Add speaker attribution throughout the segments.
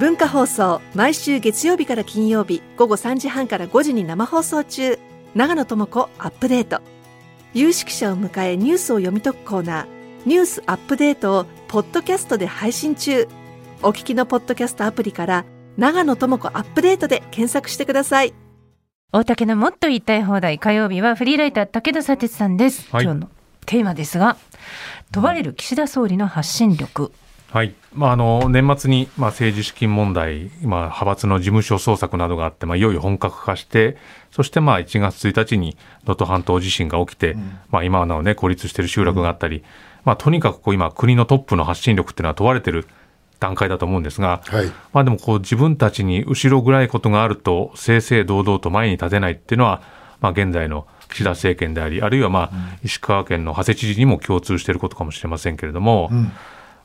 Speaker 1: 文化放送毎週月曜日から金曜日午後3時半から5時に生放送中。長野智子アップデート。有識者を迎えニュースを読み解くコーナー。ニュースアップデートをポッドキャストで配信中。お聞きのポッドキャストアプリから長野智子アップデートで検索してください。
Speaker 2: 大竹のもっと言いたい放題。火曜日はフリーライター武田砂鉄さんです、
Speaker 3: はい。
Speaker 2: 今日のテーマですが問われる岸田総理の発信力
Speaker 3: はい。まあ、あの年末に、まあ、政治資金問題、まあ、派閥の事務所捜索などがあって、まあ、いよいよ本格化して、そしてまあ1月1日に能登半島地震が起きて、まあ、今はなお、ね、孤立している集落があったり、まあ、とにかくこう今、国のトップの発信力っていうのは問われている段階だと思うんですが、
Speaker 4: はい。
Speaker 3: まあ、でもこう自分たちに後ろ暗いことがあると、正々堂々と前に立てないっていうのは、まあ、現在の岸田政権であり、あるいはまあ石川県の馳知事にも共通していることかもしれませんけれども、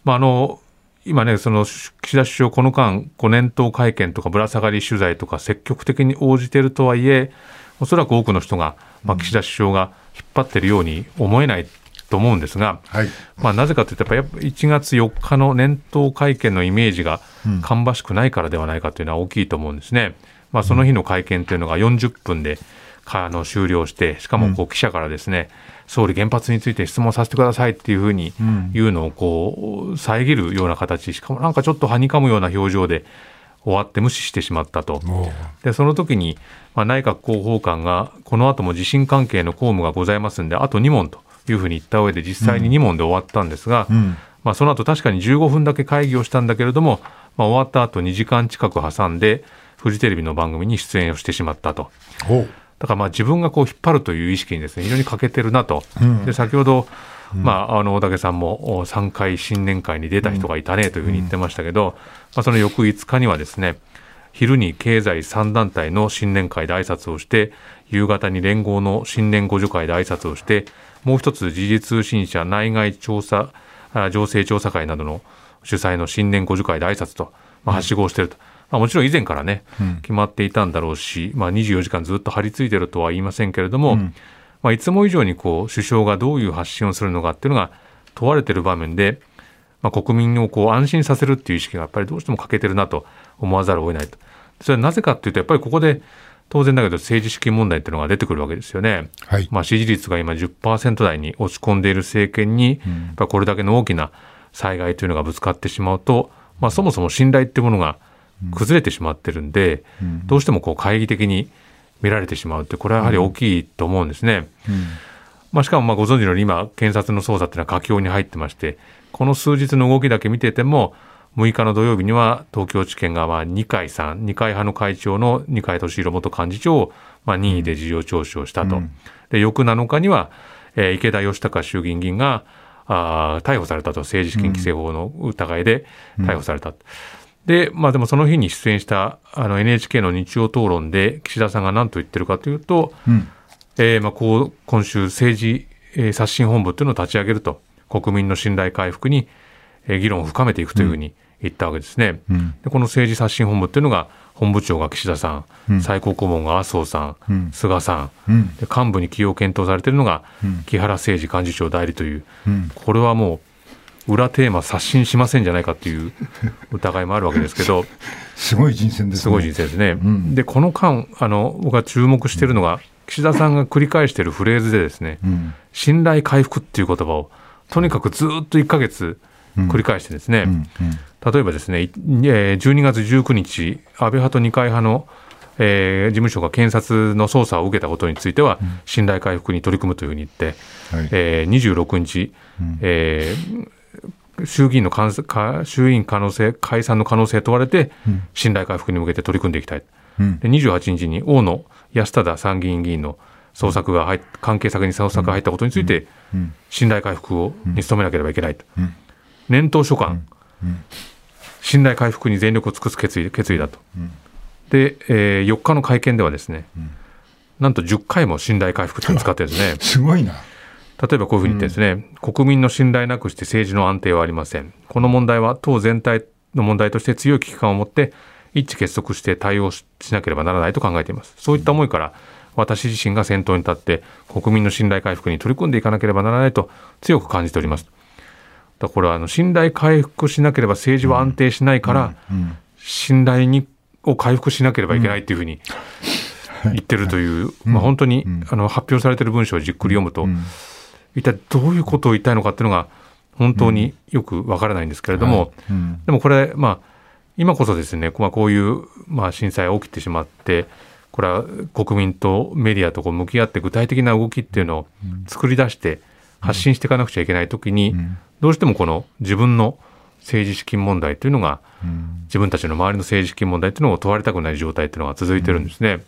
Speaker 3: まあ、あの今ね、その岸田首相、この間、年頭会見とかぶら下がり取材とか積極的に応じているとはいえ、おそらく多くの人が、まあ、岸田首相が引っ張っているように思えないと思うんですが、
Speaker 4: はい
Speaker 3: まあ、なぜかというと、やっぱり1月4日の年頭会見のイメージが芳しくないからではないかというのは大きいと思うんですね。まあ、その日の会見というのが40分でかあの終了して、しかもこう記者からですね、総理、原発について質問させてくださいっていうふうに言うのをこう遮るような形、しかもなんかちょっとはにかむような表情で終わって無視してしまったと。でその時に、まあ、内閣広報官が、この後も地震関係の公務がございますんで、あと2問というふうに言った上で、実際に2問で終わったんですが、
Speaker 4: ん
Speaker 3: まあ、その後確かに15分だけ会議をしたんだけれども、まあ、終わった後2時間近く挟んで、フジテレビの番組に出演をしてしまったと。だからまあ自分がこう引っ張るという意識にですね非常に欠けてるなと、で先ほど、まあ、あの大竹さんもお3回新年会に出た人がいたねというふうに言ってましたけど、まあ、その翌5日にはですね昼に経済3団体の新年会で挨拶をして夕方に連合の新年互助会で挨拶をしてもう一つ時事通信社内外調査あ情勢調査会などの主催の新年互助会で挨拶と、まあ、はしごをしていると。まあ、もちろん以前からね、決まっていたんだろうし、まあ、24時間ずっと張り付いてるとは言いませんけれども、まあ、いつも以上にこう首相がどういう発信をするのかっていうのが問われている場面で、まあ、国民をこう安心させるっていう意識がやっぱりどうしても欠けてるなと思わざるを得ないと。それはなぜかっていうと、やっぱりここで当然だけど政治資金問題っていうのが出てくるわけですよね。
Speaker 4: はい
Speaker 3: まあ、支持率が今10%台に落ち込んでいる政権に、これだけの大きな災害というのがぶつかってしまうと、まあ、そもそも信頼っていうものが崩れてしまってるんで、どうしてもこう懐疑的に見られてしまうって、これはやはり大きいと思うんですね。まあ、しかもまあご存知のように今、検察の捜査っていうのは佳境に入ってまして、この数日の動きだけ見てても、6日の土曜日には東京地検がまあ二階さん、二階派の会長の二階俊博元幹事長をまあ任意で事情聴取をしたと。で、翌7日には、えー池田義孝衆議院議員があー逮捕されたと、政治資金規正法の疑いで逮捕された。で、まあでもその日に出演したあの NHK の日曜討論で岸田さんが何と言ってるかというと、えーまあこう今週政治、えー刷新本部というのを立ち上げると、国民の信頼回復に、えー議論を深めていくというふうに言ったわけですね。でこの政治刷新本部というのが、本部長が岸田さん、最高顧問が麻生さん、菅さん、で幹部に起用を検討されているのが、木原誠二幹事長代理という、これはもう、裏テーマ刷新しませんじゃないかっていう疑いもあるわけですけど、
Speaker 4: すごい人選ですね。
Speaker 3: すごい人生ですね。で、この間、あの、僕が注目しているのが、岸田さんが繰り返しているフレーズでですね、信頼回復っていう言葉を、とにかくずっと1ヶ月繰り返してですね、例えばですね、いえー12月19日、安倍派と二階派の、えー事務所が検察の捜査を受けたことについては、信頼回復に取り組むというふうに言って、
Speaker 4: はい。
Speaker 3: えー26日、えー衆議院の衆院可能性解散の可能性問われて、信頼回復に向けて取り組んでいきたい、で28日に大野安忠参議院議員の捜索が入っ関係先に捜索が入ったことについて、信頼回復をに努めなければいけないと、年頭所管、信頼回復に全力を尽くす決意決意だと、で、えー4日の会見ではですね、なんと10回も信頼回復って使ってですね。
Speaker 4: すごいな。
Speaker 3: 例えばこういうふうに言ってですね、国民の信頼なくして政治の安定はありません。この問題は党全体の問題として強い危機感を持って一致結束して対応しなければならないと考えています。そういった思いから私自身が先頭に立って国民の信頼回復に取り組んでいかなければならないと強く感じております。だからこれはあの信頼回復しなければ政治は安定しないから、信頼にを回復しなければいけないっていうふうに言ってるという、まあ、本当に、あの発表されている文章をじっくり読むと、一体どういうことを言いたいのかっていうのが本当によくわからないんですけれども、でもこれ、まあ、今こそですね、まあ、こういう、まあ、震災が起きてしまってこれは国民とメディアとこう向き合って具体的な動きっていうのを作り出して発信していかなくちゃいけない時に、どうしてもこの自分の政治資金問題というのが、自分たちの周りの政治資金問題というのを問われたくない状態というのが続いてるんですね。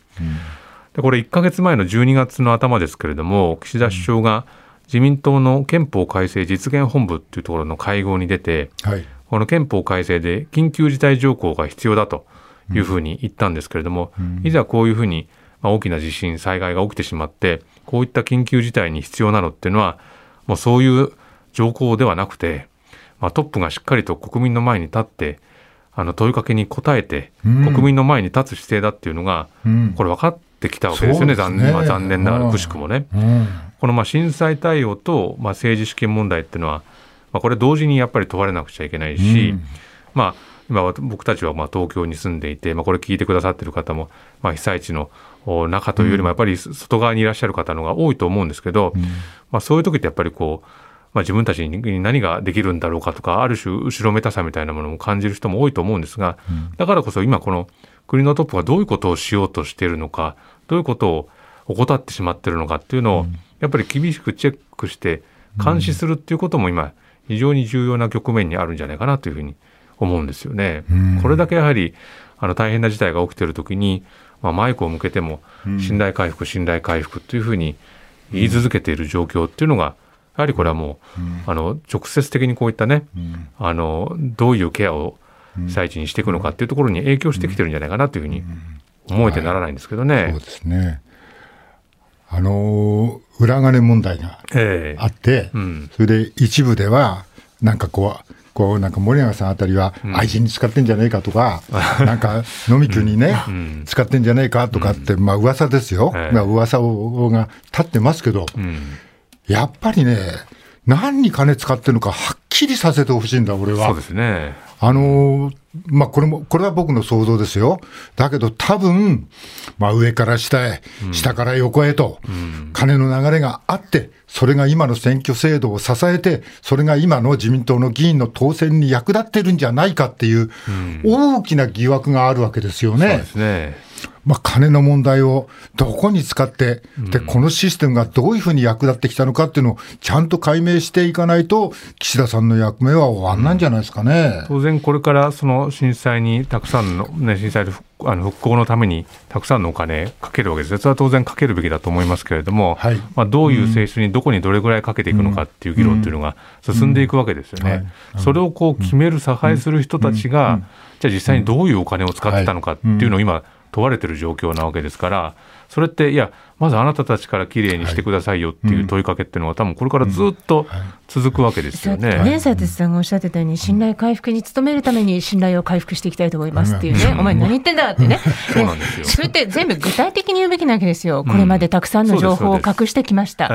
Speaker 3: でこれ1か月前の12月の頭ですけれども岸田首相が自民党の憲法改正実現本部というところの会合に出て、はい、この憲法改正で緊急事態条項が必要だというふうに言ったんですけれども、うん、いざこういうふうに大きな地震災害が起きてしまってこういった緊急事態に必要なのっていうのはもうそういう条項ではなくてまあ、トップがしっかりと国民の前に立ってあの問いかけに答えて、うん、国民の前に立つ姿勢だっていうのが、うん、これ分かってきたわけですよね、ね残念。まあ、残念ながらくしくもね。うん、このまあ震災対応とまあ政治資金問題っていうのは、まあ、これ同時にやっぱり問われなくちゃいけないし、まあ今僕たちはまあ東京に住んでいて、まあ、これ聞いてくださってる方も、まあ、被災地の中というよりもやっぱり外側にいらっしゃる方のが多いと思うんですけど、まあ、そういう時ってやっぱりこうまあ、自分たちに何ができるんだろうかとかある種後ろめたさみたいなものも感じる人も多いと思うんですが、だからこそ今この国のトップがどういうことをしようとしているのかどういうことを怠ってしまっているのかっていうのをやっぱり厳しくチェックして監視するっていうことも今非常に重要な局面にあるんじゃないかなというふうに思うんですよね。これだけやはりあの大変な事態が起きている時に、まあ、マイクを向けても信頼回復信頼回復というふうに言い続けている状況っていうのが、やはりこれはもう、うん、あの直接的にこういったね、うん、あのどういうケアを被災地にしていくのかっていうところに影響してきてるんじゃないかなというふうに思えてならないんですけどね。はい、
Speaker 4: そうですね。あの裏金問題があって、えーうん、それで一部ではなんかこうこうなんか森永さんあたりは愛人に使ってんじゃねえかとか、うん、なんか飲み区にね、うん、使ってんじゃねえかとかって、まあ噂ですよ、うん、まあ噂をが立ってますけど、やっぱりね、何に金使ってるのかはっきりさせてほしいんだ、俺は。
Speaker 3: そうですね。
Speaker 4: あのー、まあ、これも、これは僕の想像ですよ。だけど多分、まあ、上から下へ、下から横へと、金の流れがあって、それが今の選挙制度を支えて、それが今の自民党の議員の当選に役立ってるんじゃないかっていう、大きな疑惑があるわけですよね。そうですね。まあ、金の問題をどこに使って、で、このシステムがどういうふうに役立ってきたのかっていうのをちゃんと解明していかないと、岸田さんの役目は終わんないんじゃないですかね。
Speaker 3: 当然、これからその震災にたくさんの、ね、震災であの復興のためにたくさんのお金かけるわけです。それは当然かけるべきだと思いますけれども、はい、まあ、どういう性質にどこにどれぐらいかけていくのかっていう議論っていうのが進んでいくわけですよね。それをこう決める、差配する人たちが、じゃあ実際にどういうお金を使ってたのかっていうのを今、問われてる状況なわけですから、それって、いや、まずあなたたちからきれいにしてくださいよっていう問いかけっていうのは、多分これからずっと続くわけですよね。
Speaker 2: ね、佐哲さんがおっしゃってたように、信頼回復に努めるために信頼を回復していきたいと思いますっていうね、お前何言ってんだってね。
Speaker 3: そうなんですよ。
Speaker 2: それって全部具体的に言うべきなわけですよ。これまでたくさんの情報を隠してきました。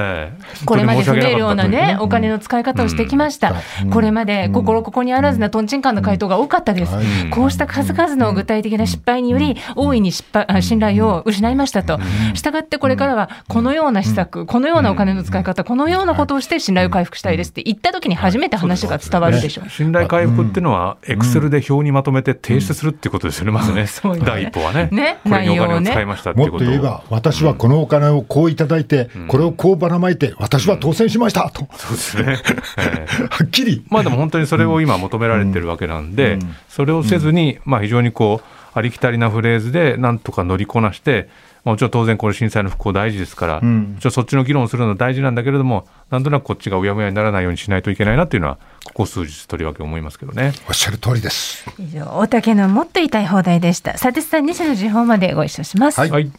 Speaker 2: これまで不明瞭なね、お金の使い方をしてきました。これまで心ここにあらずなとん。ちんかんな回答が多かったです。こうした数々の具体的な失敗により、大いに失敗信頼を失いましたと。したがってこれからはこのような施策、このようなお金の使い方、このようなことをして信頼を回復したいですって言ったときに初めて話が伝わるでしょう、
Speaker 3: 信頼回復っていうのは、エクセルで表にまとめて提出するっていうことですよね、まずね、第一歩はね。ねこれにお金を使いましたっていうこと
Speaker 4: もっと言えば、私はこのお金をこういただいて、これをこうばらまいて、私は当選しましたと。
Speaker 3: そうですね。
Speaker 4: はっきり。
Speaker 3: まあでも本当にそれを今求められてるわけなんで、それをせずに、まあ非常にこう、ありきたりなフレーズでなんとか乗りこなして、もちろん当然これ震災の復興大事ですから、うん、そっちの議論をするのは大事なんだけれども、なんとなくこっちがうやむやにならないようにしないといけないなっていうのは、ここ数日とりわけ思いますけどね。
Speaker 4: おっしゃる通りです。
Speaker 2: 以上、大竹のもっと言いたい放題でした。佐哲さん、西の時報までご一緒します。
Speaker 3: はい、はい